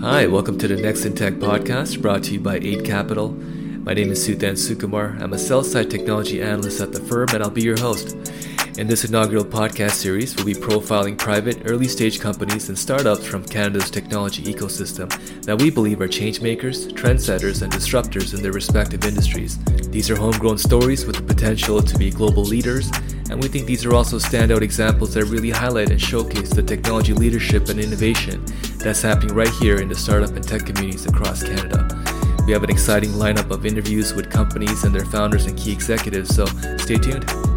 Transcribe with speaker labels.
Speaker 1: Hi, welcome to the Next in Tech podcast brought to you by 8 Capital. My name is Suthan Sukumar. I'm a sell side technology analyst at the firm, and I'll be your host. In this inaugural podcast series, we'll be profiling private, early stage companies and startups from Canada's technology ecosystem that we believe are changemakers, trendsetters, and disruptors in their respective industries. These are homegrown stories with the potential to be global leaders, and we think these are also standout examples that really highlight and showcase the technology leadership and innovation that's happening right here in the startup and tech communities across Canada. We have an exciting lineup of interviews with companies and their founders and key executives, so stay tuned.